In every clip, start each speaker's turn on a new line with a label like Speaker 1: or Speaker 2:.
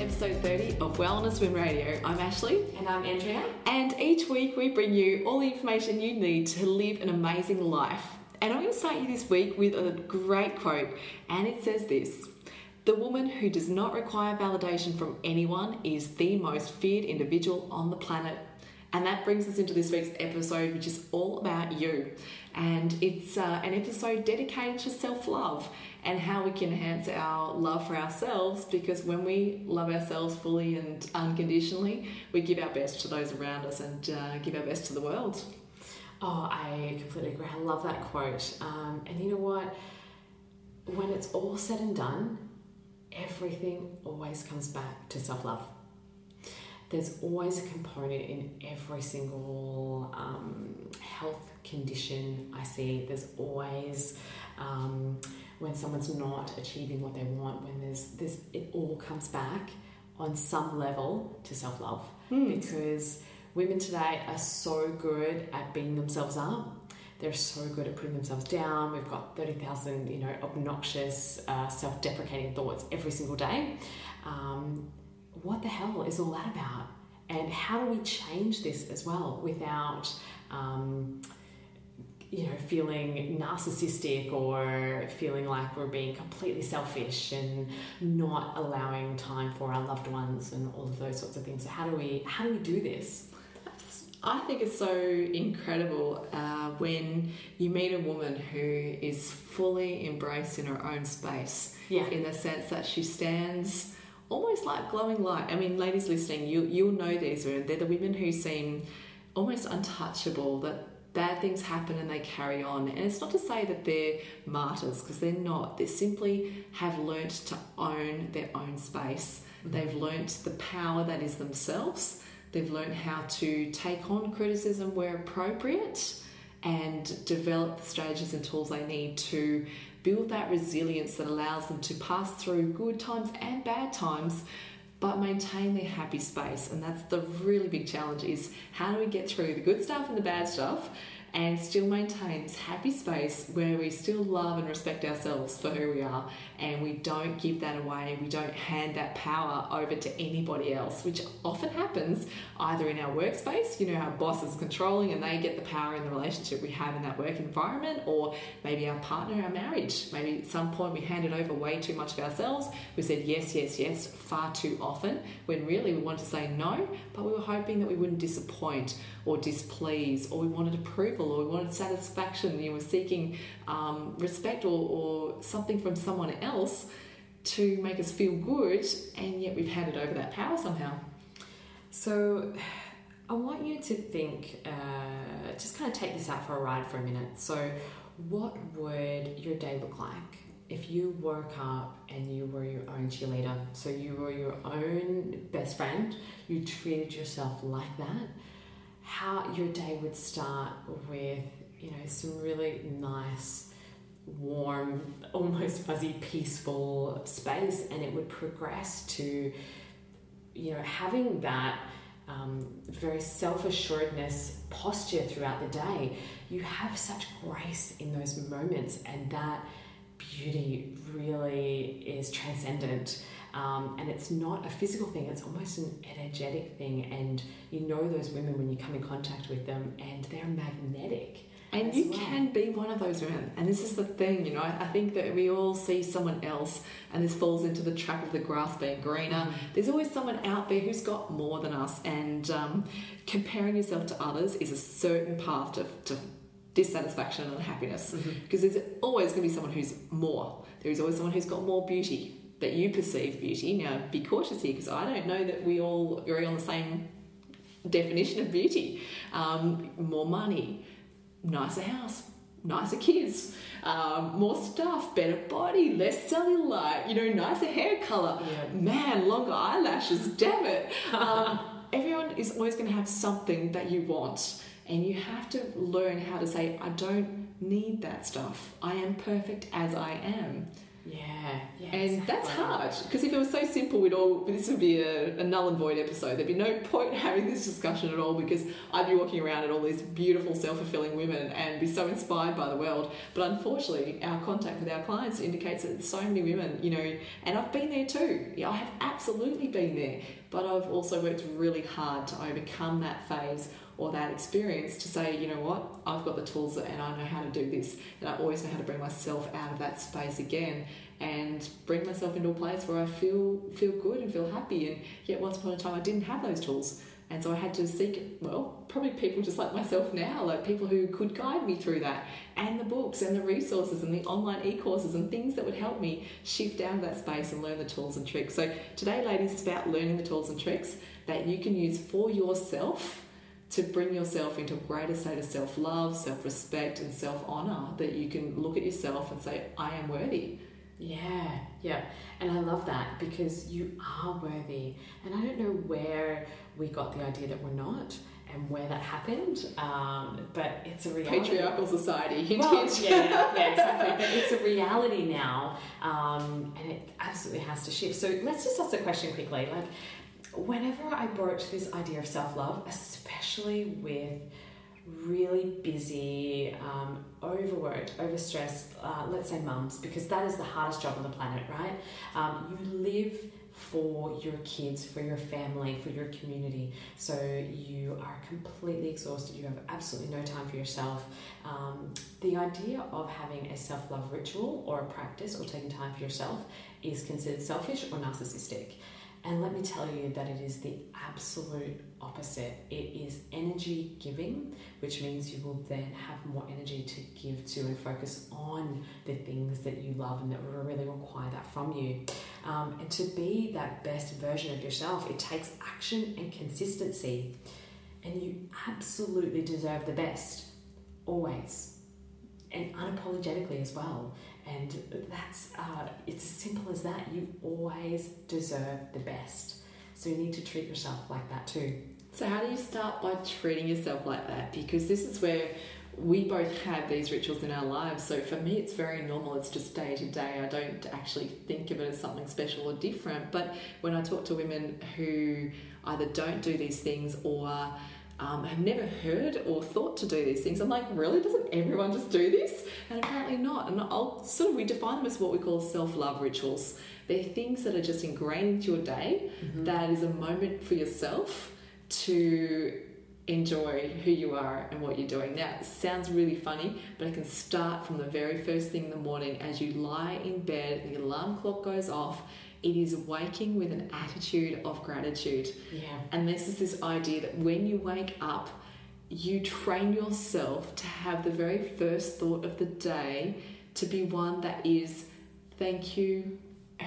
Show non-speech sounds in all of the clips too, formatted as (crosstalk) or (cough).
Speaker 1: To episode 30 of Wellness Women Radio. I'm Ashley.
Speaker 2: And I'm Andrea.
Speaker 1: And each week we bring you all the information you need to live an amazing life. And I'm going to start you this week with a great quote. And it says this The woman who does not require validation from anyone is the most feared individual on the planet. And that brings us into this week's episode, which is all about you. And it's uh, an episode dedicated to self love and how we can enhance our love for ourselves because when we love ourselves fully and unconditionally, we give our best to those around us and uh, give our best to the world.
Speaker 2: Oh, I completely agree. I love that quote. Um, and you know what? When it's all said and done, everything always comes back to self love. There's always a component in every single um, health condition I see. There's always um, when someone's not achieving what they want, when there's this, it all comes back on some level to self love
Speaker 1: Mm.
Speaker 2: because women today are so good at beating themselves up. They're so good at putting themselves down. We've got 30,000, you know, obnoxious, uh, self deprecating thoughts every single day. Um, what the hell is all that about? And how do we change this as well without, um, you know, feeling narcissistic or feeling like we're being completely selfish and not allowing time for our loved ones and all of those sorts of things. So how do we how do we do this?
Speaker 1: I think it's so incredible uh, when you meet a woman who is fully embraced in her own space.
Speaker 2: Yeah.
Speaker 1: In the sense that she stands almost like glowing light. I mean, ladies listening, you you'll know these women. They're the women who seem almost untouchable. That bad things happen and they carry on. And it's not to say that they're martyrs because they're not. They simply have learnt to own their own space. They've learnt the power that is themselves. They've learned how to take on criticism where appropriate and develop the strategies and tools they need to build that resilience that allows them to pass through good times and bad times but maintain their happy space and that's the really big challenge is how do we get through the good stuff and the bad stuff and still maintain this happy space where we still love and respect ourselves for who we are and we don't give that away we don't hand that power over to anybody else which often happens either in our workspace you know our boss is controlling and they get the power in the relationship we have in that work environment or maybe our partner our marriage. Maybe at some point we handed over way too much of ourselves. We said yes yes yes far too often when really we wanted to say no but we were hoping that we wouldn't disappoint or displease or we wanted approval or we wanted satisfaction you were seeking um, respect or, or something from someone else to make us feel good and yet we've handed over that power somehow
Speaker 2: So, I want you to think, uh, just kind of take this out for a ride for a minute. So, what would your day look like if you woke up and you were your own cheerleader? So, you were your own best friend, you treated yourself like that. How your day would start with, you know, some really nice, warm, almost fuzzy, peaceful space, and it would progress to you know, having that um, very self assuredness posture throughout the day, you have such grace in those moments, and that beauty really is transcendent. Um, and it's not a physical thing, it's almost an energetic thing. And you know those women when you come in contact with them, and they're magnetic.
Speaker 1: And you
Speaker 2: well.
Speaker 1: can be one of those women. And this is the thing, you know, I think that we all see someone else, and this falls into the trap of the grass being greener. There's always someone out there who's got more than us, and um, comparing yourself to others is a certain path to, to dissatisfaction and unhappiness. Because there's always going to be someone who's more. There is always someone who's got more beauty that you perceive beauty. Now, be cautious here because I don't know that we all agree on the same definition of beauty. Um, more money, nicer house, nicer kids, um, more stuff, better body, less cellulite, you know, nicer hair color.
Speaker 2: Yeah.
Speaker 1: Man, longer eyelashes, damn it. Um, (laughs) everyone is always going to have something that you want. And you have to learn how to say, I don't need that stuff. I am perfect as I am.
Speaker 2: Yeah, yeah.
Speaker 1: And that's hard because if it was so simple, we'd all this would be a, a null and void episode. There'd be no point (laughs) having this discussion at all because I'd be walking around at all these beautiful, self fulfilling women and be so inspired by the world. But unfortunately, our contact with our clients indicates that so many women, you know, and I've been there too. Yeah, I have absolutely been there, but I've also worked really hard to overcome that phase or that experience to say, you know what, I've got the tools and I know how to do this, and I always know how to bring myself out of that space again and bring myself into a place where I feel feel good and feel happy. And yet, once upon a time, I didn't have those tools, and so I had to seek well, probably people just like myself now, like people who could guide me through that, and the books and the resources and the online e-courses and things that would help me shift out of that space and learn the tools and tricks. So today, ladies, it's about learning the tools and tricks that you can use for yourself to bring yourself into a greater state of self love, self respect, and self honor that you can look at yourself and say, I am worthy.
Speaker 2: Yeah, yeah. And I love that because you are worthy. And I don't know where we got the idea that we're not and where that happened, um, but it's a reality.
Speaker 1: Patriarchal society. Hint,
Speaker 2: Well,
Speaker 1: hint.
Speaker 2: yeah, yeah, exactly. But it's a reality now, um, and it absolutely has to shift. So let's just ask the question quickly. Like, whenever I broach this idea of self love, especially with really busy, um, overworked, overstressed, uh, let's say mums, because that is the hardest job on the planet, right? Um, you live for your kids, for your family, for your community. So you are completely exhausted. You have absolutely no time for yourself. Um, the idea of having a self love ritual or a practice or taking time for yourself is considered selfish or narcissistic. And let me tell you that it is the absolute opposite. It is energy giving, which means you will then have more energy to give to and focus on the things that you love and that really require that from you. Um, and to be that best version of yourself, it takes action and consistency. And you absolutely deserve the best, always, and unapologetically as well. And that's uh, it's as simple as that. You always deserve the best. So you need to treat yourself like that too.
Speaker 1: So, how do you start by treating yourself like that? Because this is where we both have these rituals in our lives. So, for me, it's very normal. It's just day to day. I don't actually think of it as something special or different. But when I talk to women who either don't do these things or um, have never heard or thought to do these things. I'm like, really? Doesn't everyone just do this? And apparently not. And I'll sort of we define them as what we call self love rituals. They're things that are just ingrained into your day. That is a moment for yourself to enjoy who you are and what you're doing. Now, it sounds really funny, but it can start from the very first thing in the morning as you lie in bed, the alarm clock goes off. It is waking with an attitude of gratitude.
Speaker 2: Yeah.
Speaker 1: And this is this idea that when you wake up, you train yourself to have the very first thought of the day to be one that is thank you,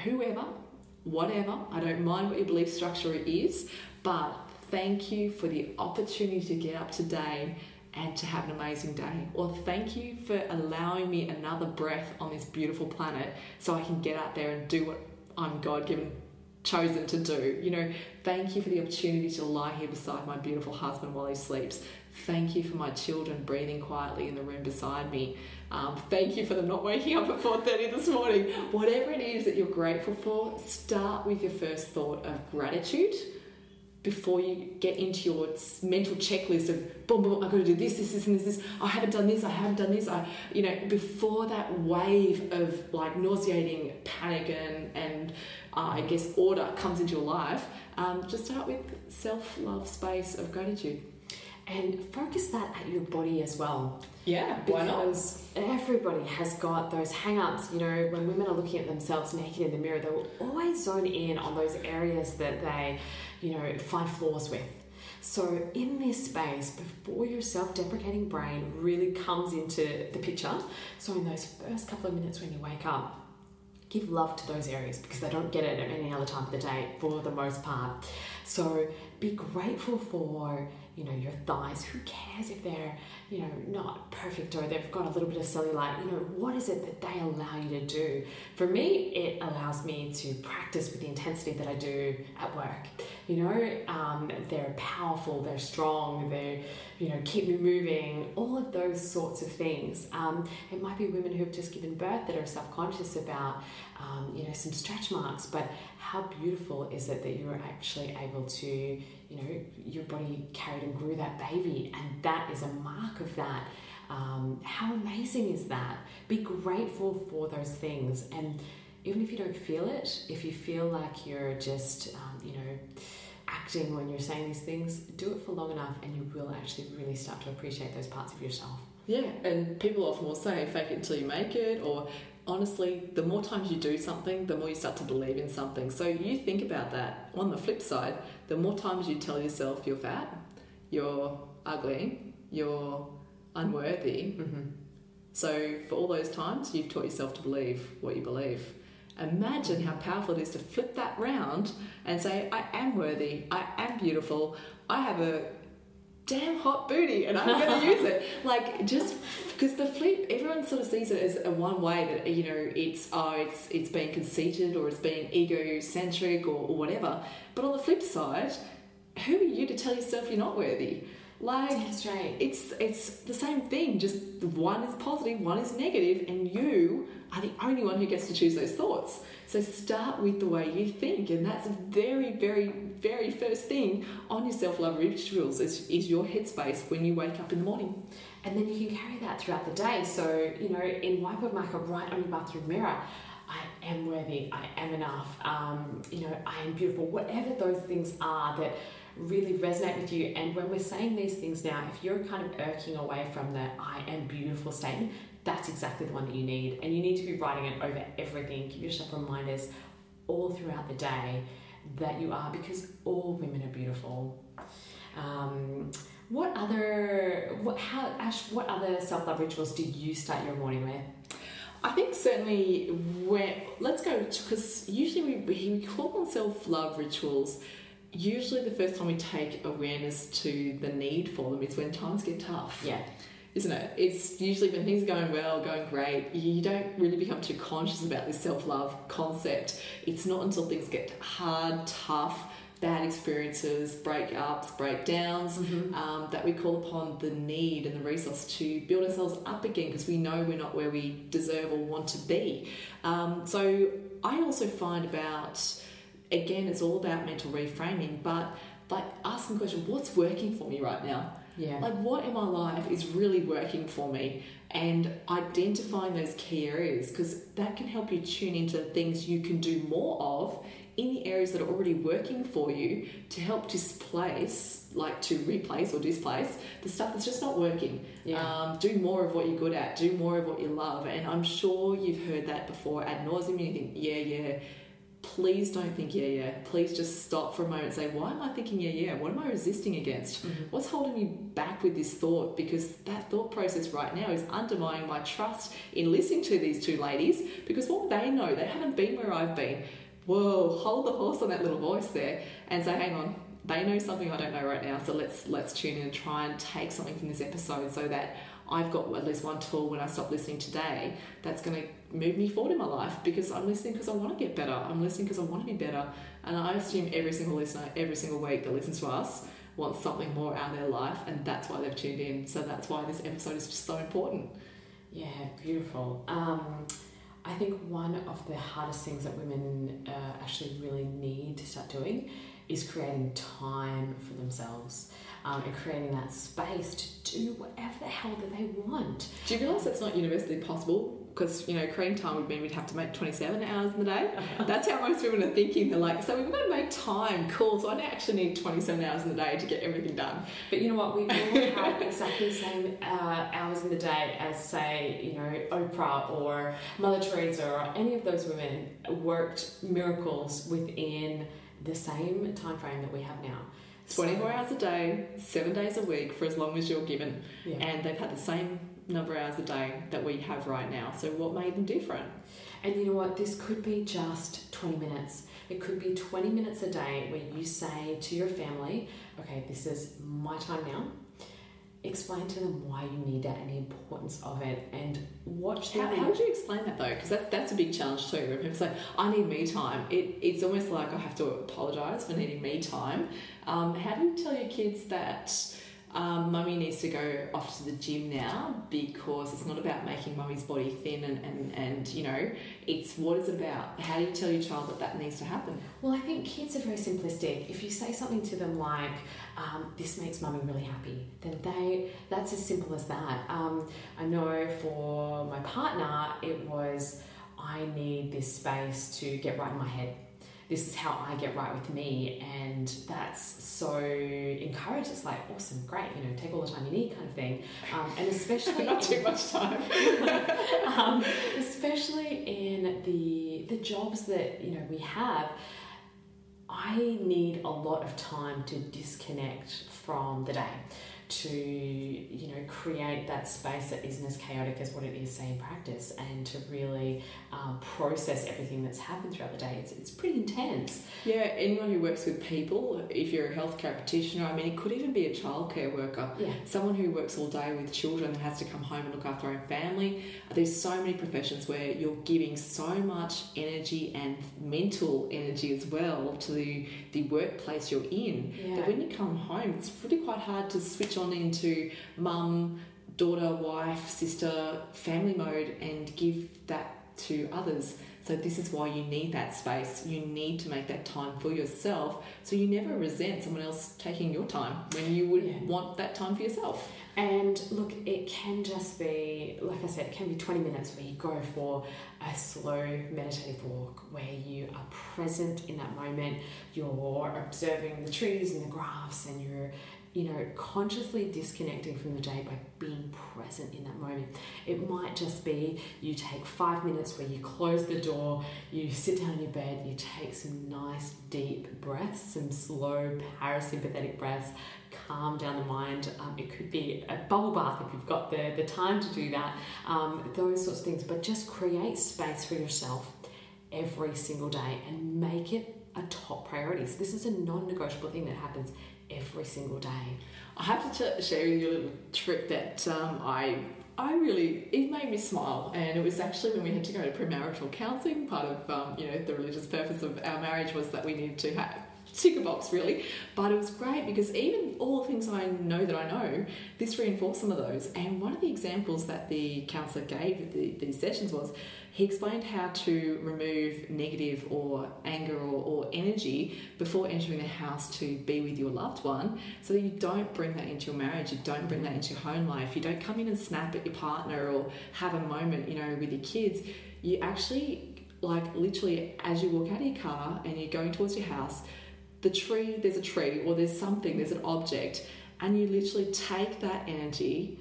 Speaker 1: whoever, whatever. I don't mind what your belief structure is, but thank you for the opportunity to get up today and to have an amazing day. Or thank you for allowing me another breath on this beautiful planet so I can get out there and do what I'm God given chosen to do. You know, thank you for the opportunity to lie here beside my beautiful husband while he sleeps. Thank you for my children breathing quietly in the room beside me. Um, thank you for them not waking up at 4.30 this morning. Whatever it is that you're grateful for, start with your first thought of gratitude before you get into your mental checklist of boom, boom, I've got to do this, this, this, and this, this. I haven't done this, I haven't done this. I, you know, before that wave of like nauseating panic and, and uh, I guess order comes into your life, um, just start with self love space of gratitude.
Speaker 2: And focus that at your body as well.
Speaker 1: Yeah, Why not?
Speaker 2: Because everybody has got those hang ups. You know, when women are looking at themselves naked in the mirror, they will always zone in on those areas that they, you know, find flaws with. So, in this space, before your self deprecating brain really comes into the picture, so in those first couple of minutes when you wake up, give love to those areas because they don't get it at any other time of the day for the most part. So be grateful for you know, your thighs. Who cares if they're, you know, not perfect or they've got a little bit of cellulite? You know, what is it that they allow you to do? For me, it allows me to practice with the intensity that I do at work. You know, um, they're powerful, they're strong, they, you know, keep me moving, all of those sorts of things. Um, it might be women who have just given birth that are self conscious about, um, you know, some stretch marks, but how beautiful is it that you are actually able to, you know, your body carried and grew that baby, and that is a mark of that. Um, how amazing is that? Be grateful for those things, and even if you don't feel it, if you feel like you're just, um, you know, acting when you're saying these things, do it for long enough, and you will actually really start to appreciate those parts of yourself.
Speaker 1: Yeah, and people often will say, fake it until you make it, or honestly, the more times you do something, the more you start to believe in something. So you think about that. On the flip side, the more times you tell yourself you're fat, you're ugly, you're unworthy.
Speaker 2: Mm-hmm.
Speaker 1: So for all those times, you've taught yourself to believe what you believe. Imagine how powerful it is to flip that round and say, I am worthy, I am beautiful, I have a damn hot booty and I'm going (laughs) to use it. Like just because the flip, everyone sort of sees it as a one way that you know it's oh it's it's being conceited or it's being egocentric or, or whatever. But on the flip side, who are you to tell yourself you're not worthy? Like
Speaker 2: That's right.
Speaker 1: it's it's the same thing. Just one is positive, one is negative, and you are the only one who gets to choose those thoughts. So start with the way you think, and that's a very, very, very first thing on your self-love rituals is, is your headspace when you wake up in the morning.
Speaker 2: And then you can carry that throughout the day. So, you know, in whiteboard marker, right on your bathroom mirror, I am worthy, I am enough, um, you know, I am beautiful, whatever those things are that really resonate with you. And when we're saying these things now, if you're kind of irking away from the I am beautiful statement, that's exactly the one that you need. And you need to be writing it over everything. Give yourself reminders all throughout the day that you are, because all women are beautiful. Um, what other, what, how, Ash, what other self love rituals do you start your morning with?
Speaker 1: I think certainly when let's go because usually we, we call them self-love rituals. Usually the first time we take awareness to the need for them is when times get tough.
Speaker 2: Yeah.
Speaker 1: isn't it? It's usually when things are going well, going great, you don't really become too conscious about this self love concept. It's not until things get hard, tough, bad experiences, breakups, breakdowns, um, that we call upon the need and the resource to build ourselves up again because we know we're not where we deserve or want to be. Um, so I also find about, again, it's all about mental reframing, but like asking the question, what's working for me right now?
Speaker 2: Yeah.
Speaker 1: Like, what in my life is really working for me? And identifying those key areas because that can help you tune into things you can do more of in the areas that are already working for you to help displace, like to replace or displace the stuff that's just not working.
Speaker 2: Yeah.
Speaker 1: Um, do more of what you're good at, do more of what you love. And I'm sure you've heard that before ad nauseum. You think, yeah, yeah please don't think yeah yeah. Please just stop for a moment and say why am i thinking yeah yeah? What am i resisting against? Mm-hmm. What's holding me back with this thought? Because that thought process right now is undermining my trust in listening to these two ladies because what they know they haven't been where i've been. Whoa hold the horse on that little voice there and say hang on they know something i don't know right now so let's let's tune in and try and take something from this episode so that I've got at least one tool when I stop listening today that's going to move me forward in my life because I'm listening because I want to get better. I'm listening because I want to be better. And I assume every single listener, every single week that listens to us wants something more out of their life, and that's why they've tuned in. So that's why this episode is just so important.
Speaker 2: Yeah, beautiful. Um, I think one of the hardest things that women uh, actually really need to start doing is creating time for themselves um, and creating that space to do whatever the hell that they want.
Speaker 1: Do you realise that's not universally possible? Because, you know, cream time would mean we'd have to make 27 hours in the day. That's how most women are thinking. They're like, so we've got to make time. Cool. So I don't actually need 27 hours in the day to get everything done.
Speaker 2: But you know what? We all have exactly the same uh, hours in the day as, say, you know, Oprah or Mother Teresa or any of those women worked miracles within the same time frame that we have now.
Speaker 1: 24 hours a day, seven days a week for as long as you're given.
Speaker 2: Yeah.
Speaker 1: And they've had the same number of hours a day that we have right now. So what made them different?
Speaker 2: And you know what? This could be just 20 minutes. It could be 20 minutes a day where you say to your family, okay, this is my time now. Explain to them why you need that and the importance of it, and watch
Speaker 1: How, how would you explain that though? Because that, that's a big challenge too. When people say, I need me time, it, it's almost like I have to apologise for needing me time. Um, how do you tell your kids that um, mummy needs to go off to the gym now because it's not about making mummy's body thin and, and, and you know, it's what it's about. How do you tell your child that that needs to happen?
Speaker 2: Well, I think kids are very simplistic. If you say something to them like, um, "This makes mummy really happy," then they that's as simple as that. Um, I know for my partner, it was, "I need this space to get right in my head." This is how I get right with me, and that's so encouraged. It's like awesome, great, you know, take all the time you need, kind of thing. Um, and especially (laughs)
Speaker 1: not too much time. (laughs)
Speaker 2: um, especially in the the jobs that you know we have i need a lot of time to disconnect from the day to you know create that space that isn't as chaotic as what it is say in practice and to really um, process everything that's happened throughout the day. It's, it's pretty intense.
Speaker 1: Yeah, anyone who works with people, if you're a healthcare practitioner, I mean, it could even be a childcare worker.
Speaker 2: yeah.
Speaker 1: Someone who works all day with children and has to come home and look after their own family. There's so many professions where you're giving so much energy and mental energy as well to the, the workplace you're in.
Speaker 2: Yeah.
Speaker 1: that when you come home, it's really quite hard to switch on into mum, daughter, wife, sister, family mode and give that to others. So this is why you need that space. You need to make that time for yourself so you never resent someone else taking your time when you would
Speaker 2: Yeah.
Speaker 1: want that time for yourself.
Speaker 2: And look, it can just be, like I said, it can be 20 minutes where you go for a slow meditative walk where you are present in that moment. You're observing the trees and the grass and you're, you know, consciously disconnecting from the day by being present in that moment. It might just be you take five minutes where you close the door, you sit down in your bed, you take some nice deep breaths, some slow parasympathetic breaths calm down the mind. Um, it could be a bubble bath if you've got the, the time to do that, um, those sorts of things. But just create space for yourself every single day and make it a top priority. So, this is a non negotiable thing that happens every single day.
Speaker 1: I have to share with you a little trick that um, I I really it made me smile, and it was actually when we had to go to premarital counselling. Part of um, you know the religious purpose of our marriage was that we needed to have tick a box really, but it was great because even all the things I know that I know, this reinforced some of those. And one of the examples that the counsellor gave at the, these sessions was he explained how to remove negative or anger or, or energy before entering the house to be with your loved one so that you don't bring that into your marriage, you don't bring that into your home life, you don't come in and snap at your partner or have a moment, you know, with your kids. You actually, like, literally, as you walk out of your car and you're going towards your house, the tree, there's a tree or there's something, there's an object, and you literally take that energy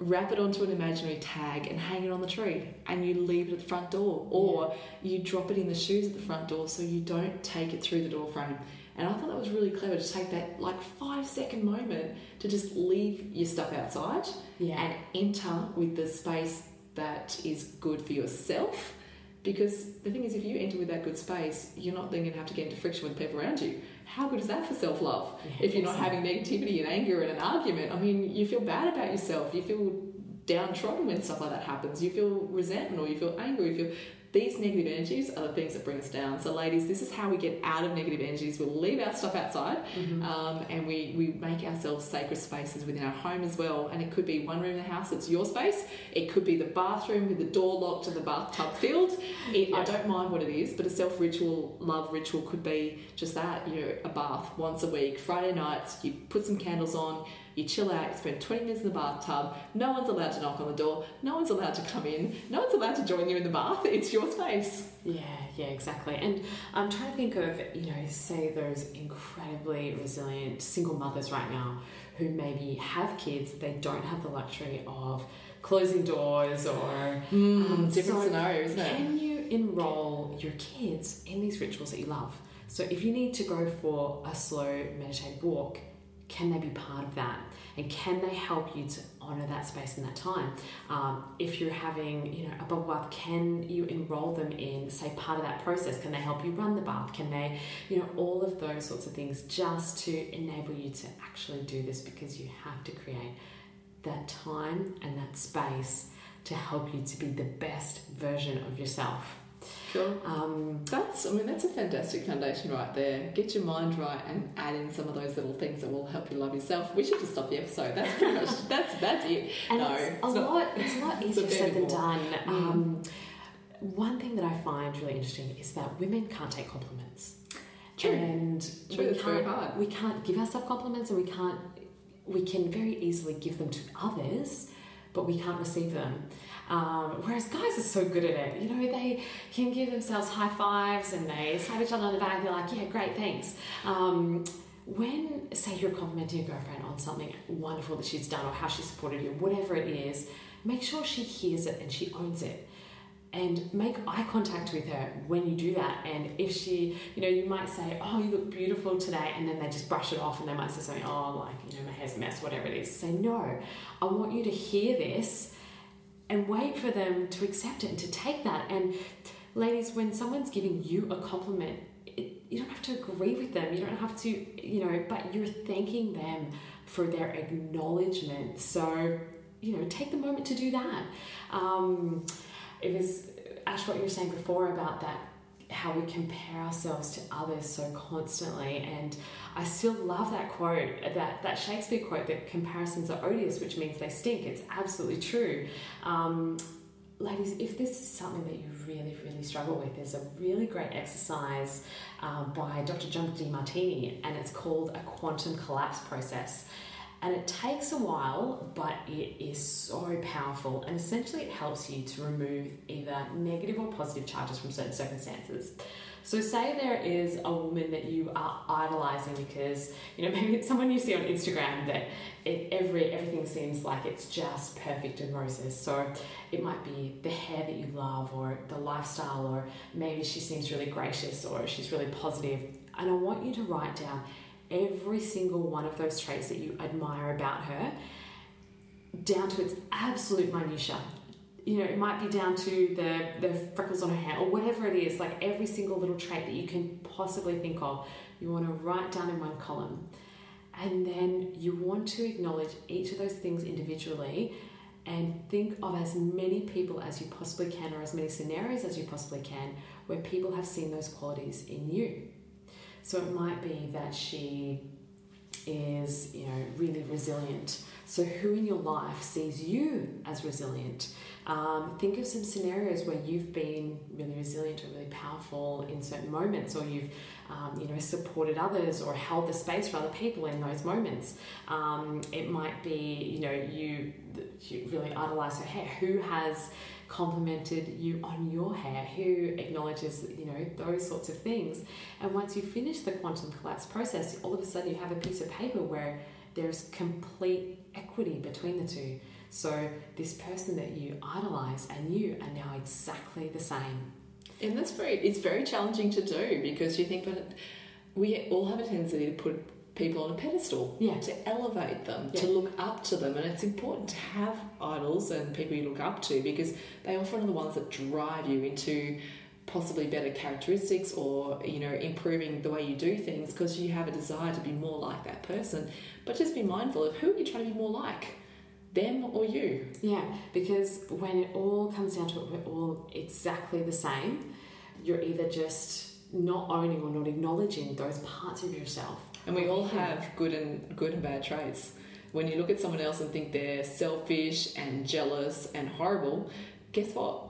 Speaker 1: wrap it onto an imaginary tag and hang it on the tree and you leave it at the front door or you drop it in the shoes at the front door so you don't take it through the door frame. And i thought that was really clever to take that like five second moment to just leave your stuff outside
Speaker 2: Yeah.
Speaker 1: and enter with the space that is good for yourself because the thing is if you enter with that good space you're not then going to have to get into friction with people around you. How good is that for self-love?
Speaker 2: Yeah,
Speaker 1: if you're not having negativity and anger and an argument i mean you feel bad about yourself. You feel downtrodden when stuff like that happens. You feel resentment or you feel angry you feel these negative energies are the things that bring us down. So ladies this is how we get out of negative energies. We'll leave our stuff outside
Speaker 2: Mm-hmm.
Speaker 1: um, and we, we make ourselves sacred spaces within our home as well. And it could be one room in the house that's your space. It could be the bathroom with the door locked and the bathtub filled. It, i don't mind what it is but a self ritual love ritual could be just that you know a bath once a week friday nights you put some candles on you chill out, you spend 20 minutes in the bathtub, no one's allowed to knock on the door, no one's allowed to come in, no one's allowed to join you in the bath, (laughs) it's your space.
Speaker 2: Yeah, yeah, exactly. And I'm trying to think of, you know, say those incredibly resilient single mothers right now who maybe have kids, they don't have the luxury of closing doors or Um,
Speaker 1: different
Speaker 2: so
Speaker 1: scenario.
Speaker 2: Can you enroll your kids in these rituals that you love? So if you need to go for a slow meditative walk, can they be part of that? And can they help you to honor that space and that time? Um, if you're having, you know, a bubble bath, can you enroll them in, say, part of that process? Can they help you run the bath? Can they, you know, all of those sorts of things just to enable you to actually do this because you have to create that time and that space to help you to be the best version of yourself.
Speaker 1: Sure.
Speaker 2: Um,
Speaker 1: That's, I mean, that's a fantastic foundation right there. Get your mind right and add in some of those little things that will help you love yourself. We should just stop the episode. That's pretty much, (laughs) that's, that's it.
Speaker 2: and
Speaker 1: no,
Speaker 2: it's, a
Speaker 1: it's not-
Speaker 2: lot. It's a lot
Speaker 1: It's a
Speaker 2: easier said than
Speaker 1: more.
Speaker 2: done.
Speaker 1: Mm.
Speaker 2: Um, one thing that I find really interesting is that women can't take compliments.
Speaker 1: True.
Speaker 2: And
Speaker 1: True,
Speaker 2: we
Speaker 1: it's very
Speaker 2: can't-
Speaker 1: hard.
Speaker 2: We can't give ourselves compliments, and we can't. We can very easily give them to others, but we can't receive them. Um, whereas guys are so good at it. You know, they can give themselves high fives and they slap each other on the back. They're like, "Yeah, great, thanks." Um, when say you're complimenting your girlfriend on something wonderful that she's done or how she supported you, whatever it is, make sure she hears it and she owns it. And make eye contact with her when you do that. And if she, you know, you might say, Oh, you look beautiful today, and then they just brush it off and they might say something, Oh, like, you know, my hair's a mess, whatever it is. Say, No, I want you to hear this and wait for them to accept it and to take that. And ladies, when someone's giving you a compliment, it, you don't have to agree with them. You don't have to, you know, but you're thanking them for their acknowledgement. So, you know, take the moment to do that. Um, it was Ash, what you were saying before about that. How we compare ourselves to others so constantly, and I still love that quote, that that Shakespeare quote, that comparisons are odious, which means they stink. It's absolutely true. Um, ladies, if this is something that you really, really struggle with, there's a really great exercise um, by Dr. John Demartini, and it's called a quantum collapse process. And it takes a while, but it is so powerful. And essentially, it helps you to remove either negative or positive charges from certain circumstances. So, say there is a woman that you are idolizing because you know (laughs) maybe it's someone you see on Instagram that it, every everything seems like it's just perfect and roses. So it might be the hair that you love, or the lifestyle, or maybe she seems really gracious, or she's really positive. And I want you to write down every single one of those traits that you admire about her, down to its absolute minutia you know, it might be down to the, the freckles on her hair or whatever it is, like every single little trait that you can possibly think of, you want to write down in one column. And then you want to acknowledge each of those things individually and think of as many people as you possibly can or as many scenarios as you possibly can where people have seen those qualities in you. So it might be that she is, you know, really resilient. So who in your life sees you as resilient? Um, think of some scenarios where you've been really resilient or really powerful in certain moments, or you've, um, you know, supported others or held the space for other people in those moments. Um, it might be, you know, you, you really idolize her hair. Who has complimented you on your hair? Who acknowledges, you know, those sorts of things? And once you finish the quantum collapse process, all of a sudden you have a piece of paper where there's complete equity between the two. So this person that you idolize and you are now exactly the same.
Speaker 1: And that's very, it's very challenging to do because you think, but we all have a tendency to put people on a pedestal,
Speaker 2: Yeah.
Speaker 1: to elevate them, to look up to them. And it's important to have idols and people you look up to because they often are the ones that drive you into possibly better characteristics or you know improving the way you do things because you have a desire to be more like that person but just be mindful of who are you trying to be more like them or you
Speaker 2: Yeah, because when it all comes down to it, we're all exactly the same. You're either just not owning or not acknowledging those parts of yourself.
Speaker 1: And we all have good and good and bad traits. When you look at someone else and think they're selfish and jealous and horrible, guess what?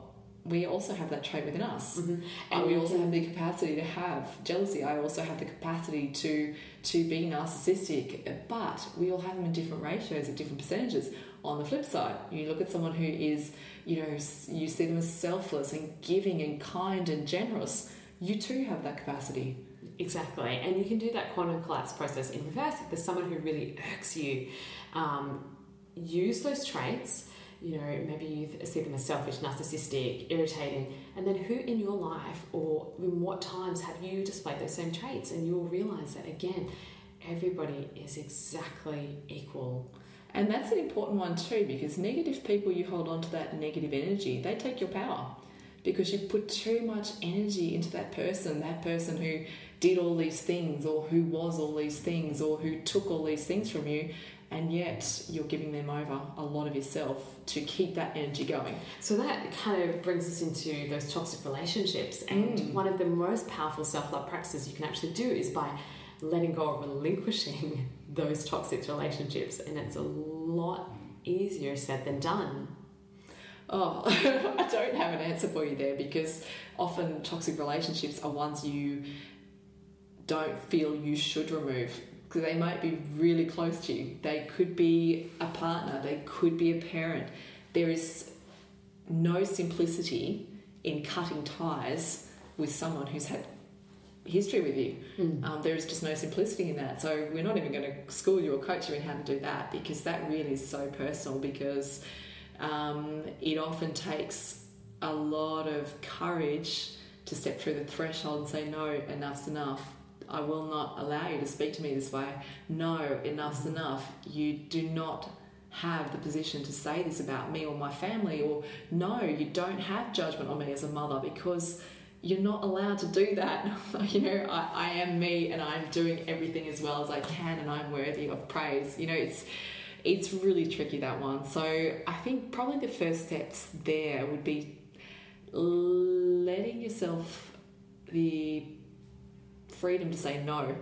Speaker 1: We also have that trait within us.
Speaker 2: Mhm.
Speaker 1: And we also have the capacity to have jealousy. I also have the capacity to to be narcissistic, but we all have them in different ratios at different percentages. On the flip side, you look at someone who is, you know, you see them as selfless and giving and kind and generous. You too have that capacity.
Speaker 2: Exactly, and you can do that quantum collapse process in reverse. If there's someone who really irks you, um, use those traits. You know, maybe you see them as selfish, narcissistic, irritating, and then who in your life or in what times have you displayed those same traits? And you'll realize that again, everybody is exactly equal.
Speaker 1: And that's an important one too, because negative people, you hold on to that negative energy, they take your power because you've put too much energy into that person, that person who did all these things, or who was all these things, or who took all these things from you, and yet you're giving them over a lot of yourself to keep that energy going.
Speaker 2: So that kind of brings us into those toxic relationships. And
Speaker 1: Mm.
Speaker 2: one of the most powerful self love practices you can actually do is by letting go or relinquishing (laughs) those toxic relationships. And it's a lot easier said than done.
Speaker 1: Oh, (laughs) I don't have an answer for you there because often toxic relationships are ones you don't feel you should remove because they might be really close to you. They could be a partner, they could be a parent. There is no simplicity in cutting ties with someone who's had history with you. Um, there is just no simplicity in that. So we're not even going to school you or coach you in how to do that because that really is so personal because um, it often takes a lot of courage to step through the threshold and say, no, enough's enough. I will not allow you to speak to me this way. No, enough's enough. You do not have the position to say this about me or my family, or no, you don't have judgment on me as a mother because you're not allowed to do that. (laughs) you know, I, I am me and I'm doing everything as well as I can and I'm worthy of praise. You know, it's it's really tricky that one. So I think probably the first steps there would be letting yourself the freedom to say no.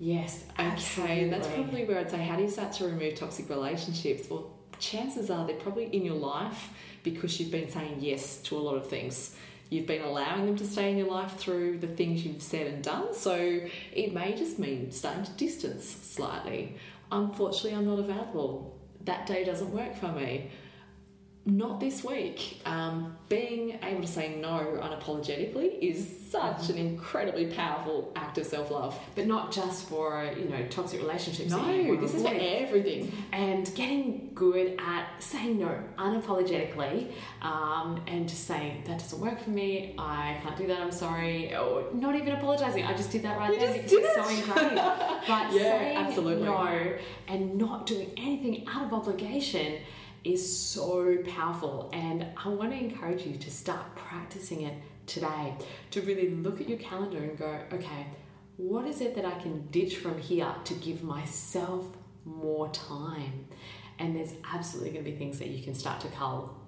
Speaker 2: Yes,
Speaker 1: Okay, and
Speaker 2: that's
Speaker 1: probably where I'd say, how do you start to remove toxic relationships? Well, chances are they're probably in your life because you've been saying yes to a lot of things. You've been allowing them to stay in your life through the things you've said and done. So it may just mean starting to distance slightly. Unfortunately, I'm not available. That day doesn't work for me. Not this week. Um, being able to say no unapologetically is such an incredibly powerful act of self love.
Speaker 2: But not just for, you know, toxic relationships.
Speaker 1: No, this is for everything.
Speaker 2: and getting good at saying no unapologetically um, and just saying that doesn't work for me i can't do that i'm sorry or not even apologizing i just did that right
Speaker 1: You just
Speaker 2: because
Speaker 1: did
Speaker 2: it's so (laughs)
Speaker 1: it.
Speaker 2: ingrained but
Speaker 1: Yeah,
Speaker 2: saying
Speaker 1: absolutely.
Speaker 2: no and not doing anything out of obligation is so powerful and i want to encourage you to start practicing it today to really look at your calendar and go okay what is it that i can ditch from here to give myself more time and there's absolutely going to be things that you can start to cull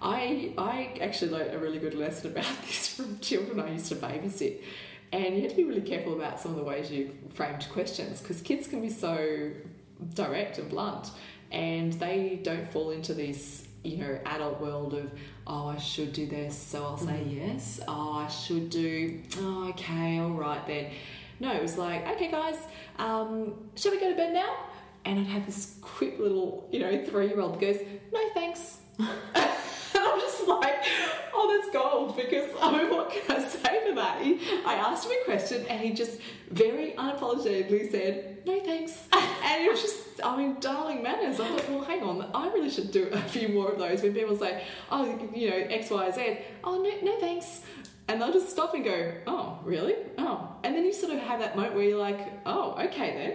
Speaker 1: I I actually learned a really good lesson about (laughs) this from children I used to babysit. And you have to be really careful about some of the ways you framed questions because kids can be so direct and blunt and they don't fall into this, you know, adult world of, oh, I should do this, so I'll say yes. Oh, I should do, oh, okay, all right then. No, it was like, okay, guys, um, shall we go to bed now? And I'd have this quick little, you know, three year old goes, no thanks. (laughs) I'm just like, oh, that's gold because I mean, what can I say to that? He, I asked him a question and he just very unapologetically said, no thanks. (laughs) And it was just, I mean, darling manners. I thought, well, hang on, I really should do a few more of those when people say, oh, you know, X, Y, Z. Oh, no, no thanks. And they'll just stop and go, oh, really? Oh. And then you sort of have that moment where you're like, oh, okay then.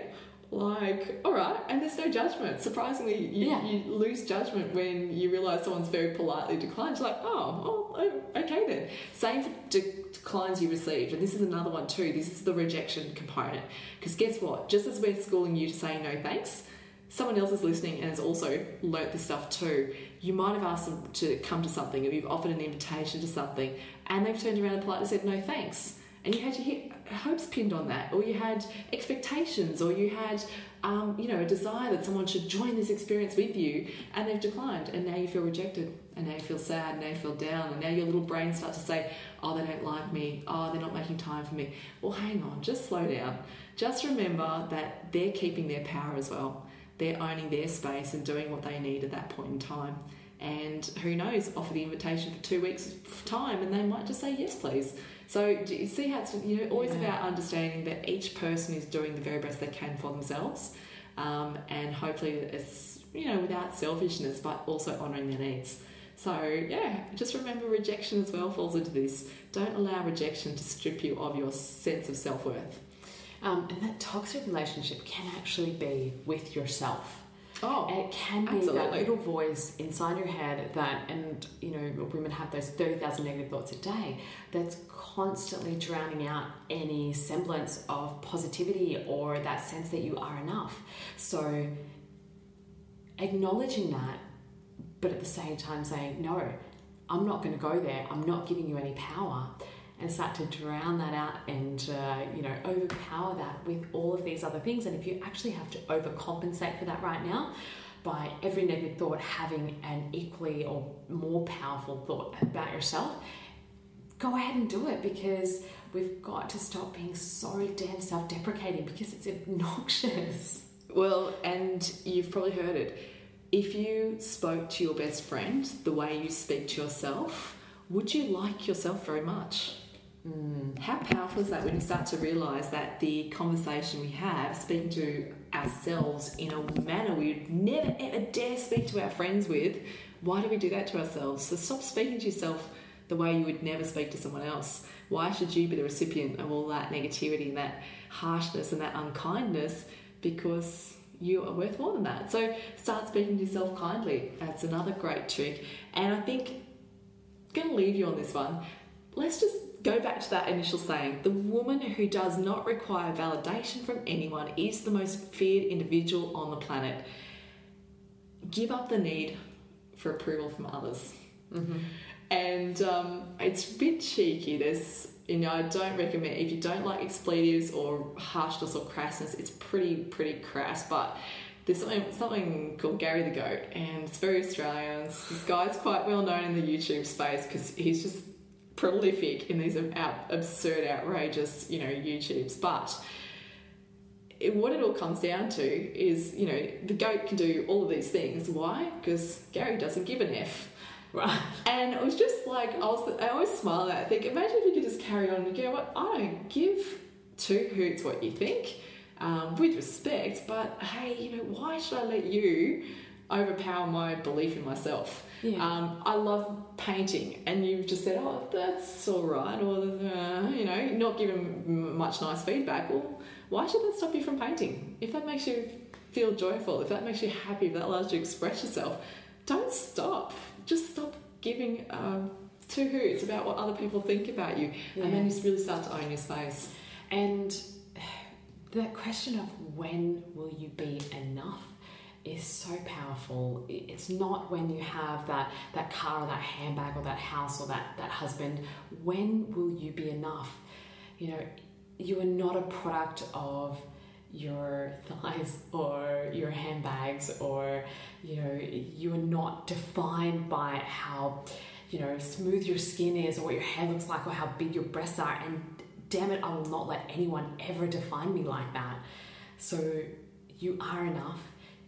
Speaker 1: Like, all right, and there's no judgment. Surprisingly, you,
Speaker 2: Yeah.
Speaker 1: you lose judgment when you realise someone's very politely declined. You're like, oh, oh, oh, okay then. Same for de- declines you received, and this is another one too. This is the rejection component. Because guess what? Just as we're schooling you to say no thanks, someone else is listening and has also learnt this stuff too. You might have asked them to come to something, or you've offered an invitation to something, and they've turned around and politely said no thanks. And you had your he- hopes pinned on that, or you had expectations, or you had, um, you know, a desire that someone should join this experience with you, and they've declined, and now you feel rejected, and now you feel sad, and now you feel down, and now your little brain starts to say, "Oh, they don't like me. Oh, they're not making time for me." Well, hang on, just slow down. Just remember that they're keeping their power as well. They're owning their space and doing what they need at that point in time. And who knows, offer the invitation for two weeks' time, and they might just say yes, please. So do you see how it's you know always
Speaker 2: Yeah.
Speaker 1: about understanding that each person is doing the very best they can for themselves, um, and hopefully it's you know without selfishness, but also honouring their needs. So yeah, just remember rejection as well falls into this. Don't allow rejection to strip you of your sense of self worth.
Speaker 2: Um, and that toxic relationship can actually be with yourself. And it can be
Speaker 1: absolutely.
Speaker 2: that little voice inside your head that, and you know, women have those 30,000 negative thoughts a day that's constantly drowning out any semblance of positivity or that sense that you are enough. So, acknowledging that, but at the same time saying, no, I'm not going to go there, I'm not giving you any power. And start to drown that out and, uh, you know, overpower that with all of these other things. And if you actually have to overcompensate for that right now, by every negative thought having an equally or more powerful thought about yourself, go ahead and do it because we've got to stop being so damn self deprecating because it's obnoxious.
Speaker 1: Well, and you've probably heard it. If you spoke to your best friend the way you speak to yourself, would you like yourself very much? Mm. How powerful is that when you start to realize that the conversation we have, speaking to ourselves in a manner we would never ever dare speak to our friends with, why do we do that to ourselves? So stop speaking to yourself the way you would never speak to someone else. Why should you be the recipient of all that negativity and that harshness and that unkindness? Because you are worth more than that. So start speaking to yourself kindly. That's another great trick. And I think going to leave you on this one. Let's just go back to that initial saying. The woman who does not require validation from anyone is the most feared individual on the planet. Give up the need for approval from others. And um, it's a bit cheeky. There's, you know, I don't recommend if you don't like expletives or harshness or crassness. It's pretty, pretty crass. But there's something, something called Gary the Goat, and it's very Australian. This guy's quite well known in the YouTube space because he's just prolific in these absurd, outrageous, you know, YouTubes. But it, what it all comes down to is, you know, the goat can do all of these things. Why? Because Gary doesn't give an F.
Speaker 2: Right.
Speaker 1: And it was just like I was. I always smile at. it. I think, imagine if you could just carry on and go, "What? I don't give two hoots what you think, um, with respect. But hey, you know, why should I let you overpower my belief in myself?
Speaker 2: Yeah.
Speaker 1: Um, I love painting, and you've just said, "Oh, that's all right," or uh, you know, not giving m- much nice feedback. Well, why should that stop you from painting? If that makes you feel joyful, if that makes you happy, if that allows you to express yourself, don't stop. Just stop giving um, two hoots about what other people think about you, and then you really start to own your space.
Speaker 2: And (sighs) that question of when will you be enough is so powerful. It's not when you have that, that car or that handbag or that house or that, that husband. When will you be enough? You know, you are not a product of your (laughs) thighs or your handbags or you know you are not defined by how you know smooth your skin is or what your hair looks like or how big your breasts are and damn it i will not let anyone ever define me like that so you are enough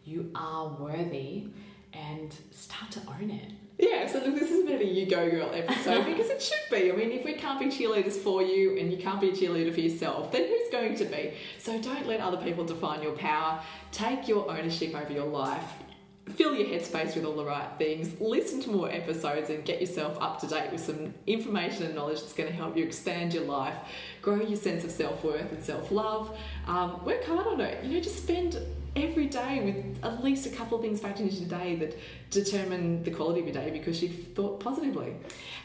Speaker 2: you are worthy and start to own it
Speaker 1: Yeah, so look, this is a bit of a you go girl episode (laughs) because it should be. I mean, if we can't be cheerleaders for you and you can't be a cheerleader for yourself, then who's going to be? So don't let other people define your power. Take your ownership over your life. Fill your headspace with all the right things. Listen to more episodes and get yourself up to date with some information and knowledge that's going to help you expand your life, grow your sense of self worth and self love. Um, work hard on it. You know, just spend every day with at least a couple of things factored into your day that determine the quality of your day because you've thought positively.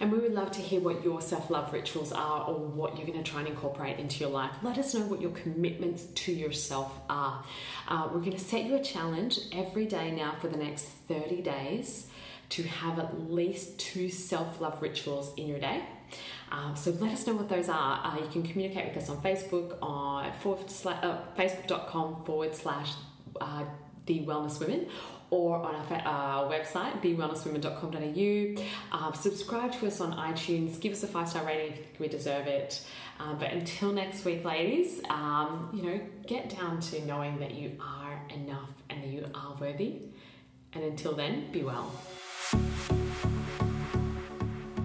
Speaker 2: And we would love to hear what your self love rituals are or what you're going to try and incorporate into your life. Let us know what your commitments to yourself are. Uh, we're going to set you a challenge every day now for the next 30 days to have at least two self love rituals in your day. Um, so let us know what those are. Uh, you can communicate with us on Facebook on uh, facebook.com forward slash uh, the wellness women or on our uh, website thewellnesswomen.com.au um, subscribe to us on itunes. Give us a five star rating if you think we deserve it. Um, but until next week ladies um, you know get down to knowing that you are enough and that you are worthy. And until then be well